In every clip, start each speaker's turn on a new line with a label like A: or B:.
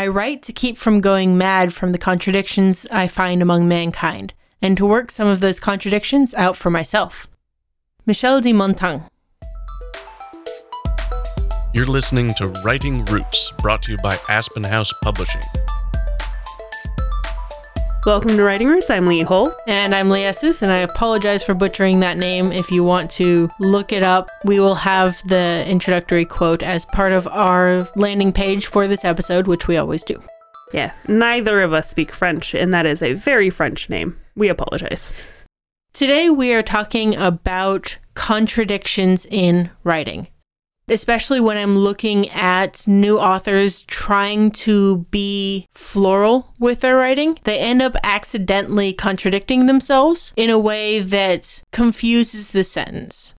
A: I write to keep from going mad from the contradictions I find among mankind, and to work some of those contradictions out for myself. Michel de Montaigne.
B: You're listening to Writing Roots, brought to you by Aspen House Publishing.
C: Welcome to Writing Roots. I'm Lee Hull.
A: And I'm Leasis, and I apologize for butchering that name. If you want to look it up, we will have the introductory quote as part of our landing page for this episode, which we always do.
C: Yeah, neither of us speak French, and that is a very French name. We apologize.
A: Today, we are talking about contradictions in writing especially when I'm looking at new authors trying to be floral with their writing. They end up accidentally contradicting themselves in a way that confuses the sentence.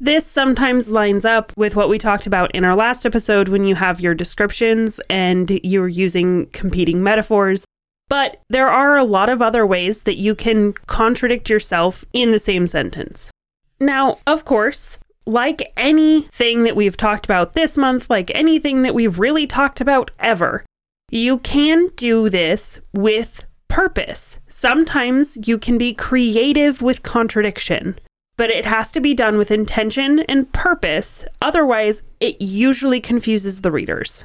C: This sometimes lines up with what we talked about in our last episode when you have your descriptions and you're using competing metaphors. But there are a lot of other ways that you can contradict yourself in the same sentence. Now, of course, like anything that we've talked about this month, like anything that we've really talked about ever, you can do this with purpose. Sometimes you can be creative with contradiction, but it has to be done with intention and purpose. Otherwise, it usually confuses the readers.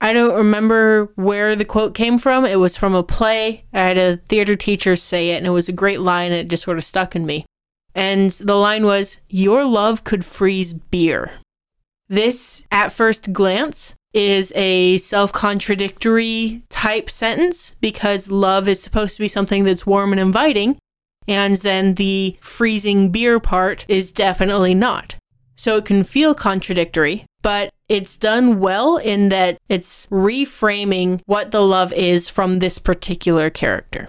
A: I don't remember where the quote came from. It was from a play. I had a theater teacher say it, and it was a great line, and it just sort of stuck in me. And the line was, Your love could freeze beer. This, at first glance, is a self contradictory type sentence because love is supposed to be something that's warm and inviting. And then the freezing beer part is definitely not. So it can feel contradictory, but it's done well in that it's reframing what the love is from this particular character.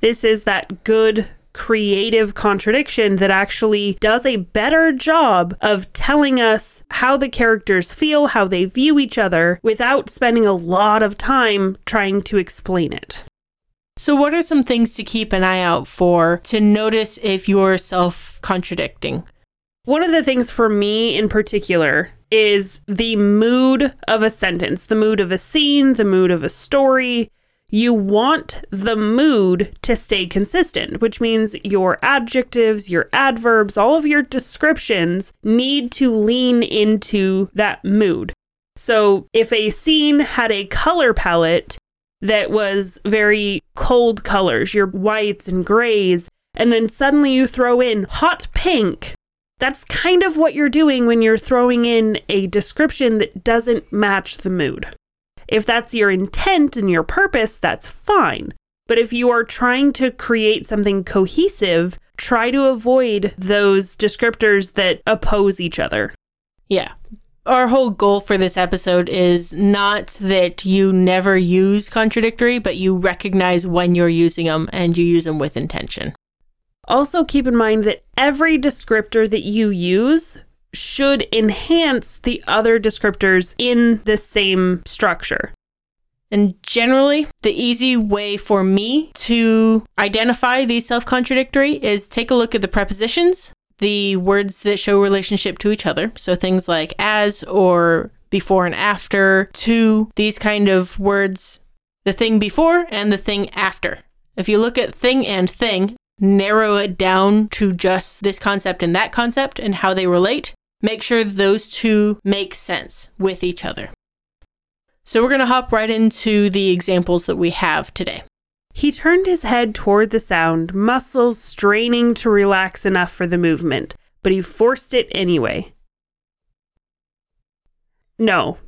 C: This is that good creative contradiction that actually does a better job of telling us how the characters feel, how they view each other, without spending a lot of time trying to explain it.
A: So, what are some things to keep an eye out for to notice if you're self contradicting?
C: One of the things for me in particular is the mood of a sentence, the mood of a scene, the mood of a story you want the mood to stay consistent, which means your adjectives, your adverbs, all of your descriptions need to lean into that mood. So if a scene had a color palette that was very cold colors, your whites and grays, and then suddenly you throw in hot pink, that's kind of what you're doing when you're throwing in a description that doesn't match the mood. If that's your intent and your purpose, that's fine. But if you are trying to create something cohesive, try to avoid those descriptors that oppose each other.
A: Yeah. Our whole goal for this episode is not that you never use contradictory, but you recognize when you're using them and you use them with intention.
C: Also, keep in mind that every descriptor that you use should enhance the other descriptors in the same structure.
A: And generally, the easy way for me to identify these self contradictory is take a look at the prepositions, the words that show relationship to each other. So things like as or before and after, to, these kind of words, the thing before and the thing after. If you look at thing and thing, narrow it down to just this concept and that concept and how they relate, make sure those two make sense with each other. So we're going to hop right into the examples that we have today.
C: He turned his head toward the sound, muscles straining to relax enough for the movement, but he forced it anyway. No.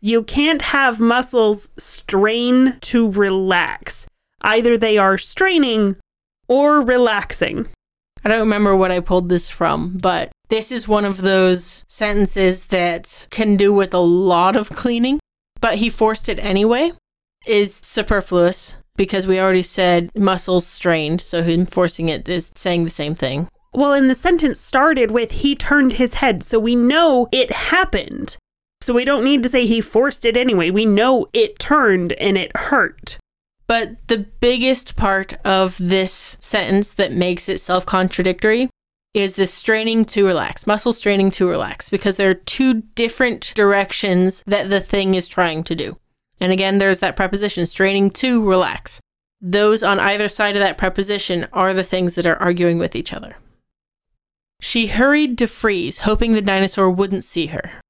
C: You can't have muscles strain to relax. Either they are straining or relaxing.
A: I don't remember what I pulled this from, but this is one of those sentences that can do with a lot of cleaning, but he forced it anyway, is superfluous because we already said muscles strained, so him forcing it is saying the same thing.
C: Well, and the sentence started with he turned his head, so we know it happened. So we don't need to say he forced it anyway. We know it turned and it hurt.
A: But the biggest part of this sentence that makes it self contradictory is the straining to relax, muscle straining to relax, because there are two different directions that the thing is trying to do. And again, there's that preposition, straining to relax. Those on either side of that preposition are the things that are arguing with each other. She hurried to freeze, hoping the dinosaur wouldn't see her.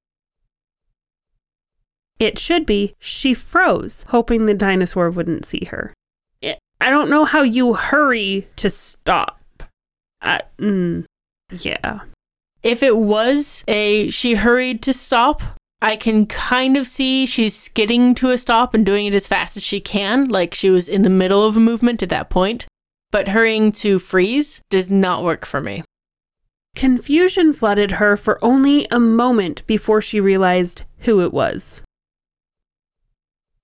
C: It should be she froze, hoping the dinosaur wouldn't see her. It, I don't know how you hurry to stop. Uh, mm, yeah.
A: If it was a she hurried to stop, I can kind of see she's skidding to a stop and doing it as fast as she can, like she was in the middle of a movement at that point. But hurrying to freeze does not work for me.
C: Confusion flooded her for only a moment before she realized who it was.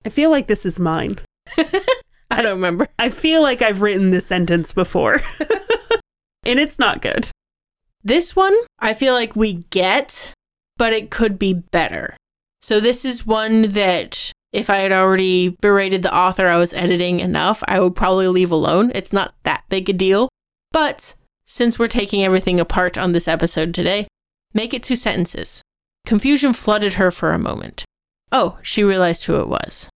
C: I feel like this is mine.
A: I don't remember.
C: I feel like I've written this sentence before. and it's not good.
A: This one, I feel like we get, but it could be better. So, this is one that if I had already berated the author I was editing enough, I would probably leave alone. It's not that big a deal. But since we're taking everything apart on this episode today, make it two sentences. Confusion flooded her for a moment. Oh, she realized who it was.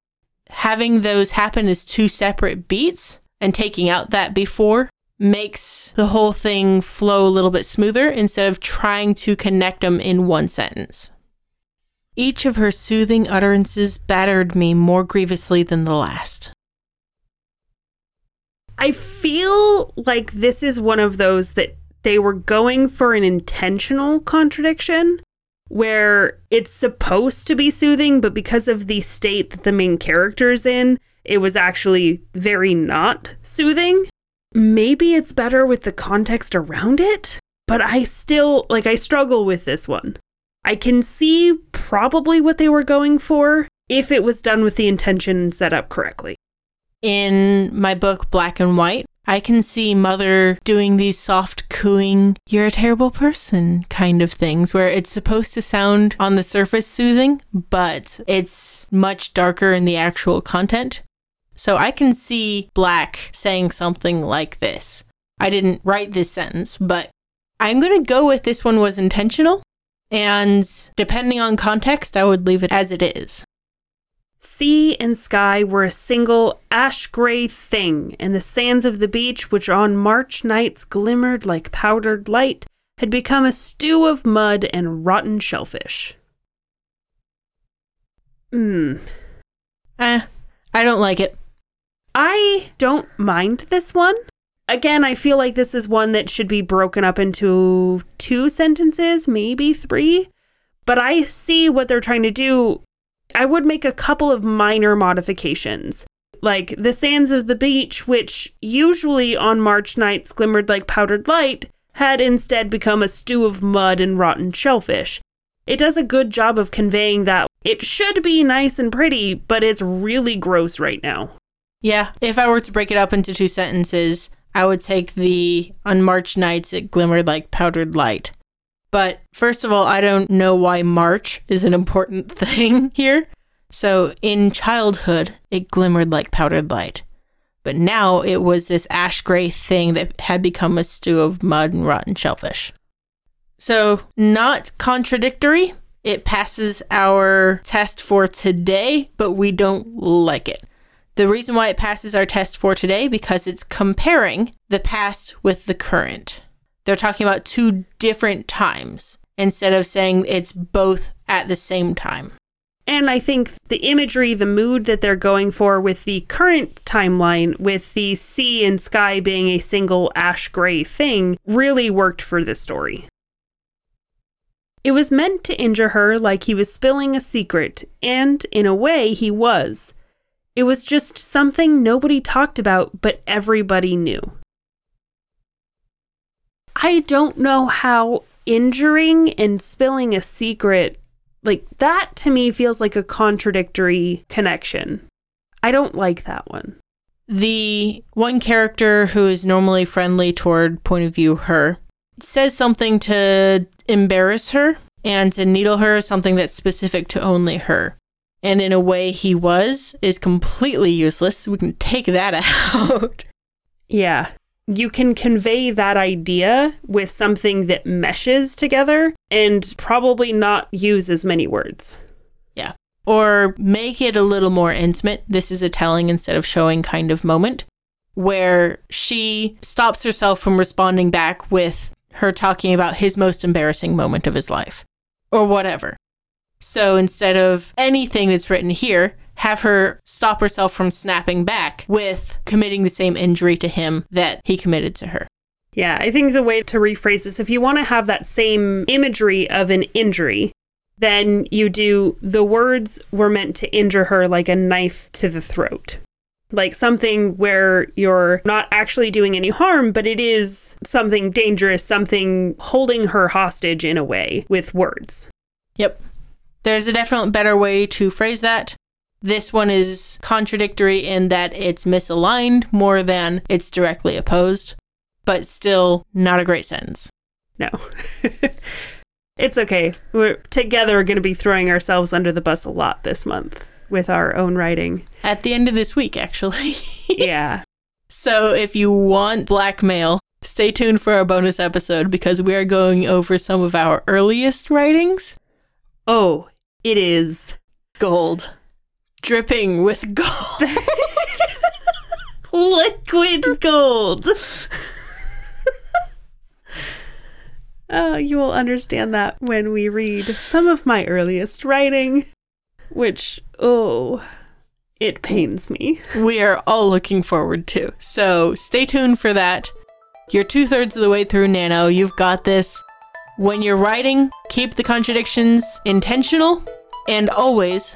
A: Having those happen as two separate beats and taking out that before makes the whole thing flow a little bit smoother instead of trying to connect them in one sentence. Each of her soothing utterances battered me more grievously than the last.
C: I feel like this is one of those that they were going for an intentional contradiction where it's supposed to be soothing, but because of the state that the main character is in, it was actually very not soothing. Maybe it's better with the context around it, but I still, like, I struggle with this one. I can see probably what they were going for if it was done with the intention set up correctly.
A: In my book, Black and White, I can see Mother doing these soft cooing, you're a terrible person kind of things where it's supposed to sound on the surface soothing, but it's much darker in the actual content. So I can see Black saying something like this. I didn't write this sentence, but I'm going to go with this one was intentional. And depending on context, I would leave it as it is.
C: Sea and sky were a single ash gray thing, and the sands of the beach, which on March nights glimmered like powdered light, had become a stew of mud and rotten shellfish. Hmm.
A: Eh, I don't like it.
C: I don't mind this one. Again, I feel like this is one that should be broken up into two sentences, maybe three. But I see what they're trying to do I would make a couple of minor modifications. Like the sands of the beach, which usually on March nights glimmered like powdered light, had instead become a stew of mud and rotten shellfish. It does a good job of conveying that it should be nice and pretty, but it's really gross right now.
A: Yeah, if I were to break it up into two sentences, I would take the on March nights it glimmered like powdered light. But first of all, I don't know why March is an important thing here. So in childhood, it glimmered like powdered light. But now it was this ash gray thing that had become a stew of mud and rotten shellfish. So, not contradictory. It passes our test for today, but we don't like it. The reason why it passes our test for today because it's comparing the past with the current they're talking about two different times instead of saying it's both at the same time.
C: And I think the imagery, the mood that they're going for with the current timeline, with the sea and sky being a single ash gray thing, really worked for this story. It was meant to injure her like he was spilling a secret, and in a way, he was. It was just something nobody talked about, but everybody knew. I don't know how injuring and spilling a secret like that to me feels like a contradictory connection. I don't like that one.
A: The one character who is normally friendly toward point of view her says something to embarrass her and to needle her something that's specific to only her. And in a way he was is completely useless. We can take that out.
C: Yeah you can convey that idea with something that meshes together and probably not use as many words.
A: Yeah. Or make it a little more intimate. This is a telling instead of showing kind of moment where she stops herself from responding back with her talking about his most embarrassing moment of his life or whatever. So instead of anything that's written here, have her stop herself from snapping back with committing the same injury to him that he committed to her.
C: Yeah, I think the way to rephrase this, if you want to have that same imagery of an injury, then you do the words were meant to injure her like a knife to the throat. Like something where you're not actually doing any harm, but it is something dangerous, something holding her hostage in a way with words.
A: Yep. There's a definite better way to phrase that. This one is contradictory in that it's misaligned more than it's directly opposed, but still not a great sentence.
C: No. it's okay. We're together going to be throwing ourselves under the bus a lot this month with our own writing.
A: At the end of this week, actually.
C: yeah.
A: So if you want blackmail, stay tuned for our bonus episode because we are going over some of our earliest writings.
C: Oh, it is
A: gold. Dripping with gold.
C: Liquid gold. Oh, you will understand that when we read some of my earliest writing, which, oh, it pains me.
A: We are all looking forward to. So stay tuned for that. You're two thirds of the way through Nano. You've got this. When you're writing, keep the contradictions intentional and always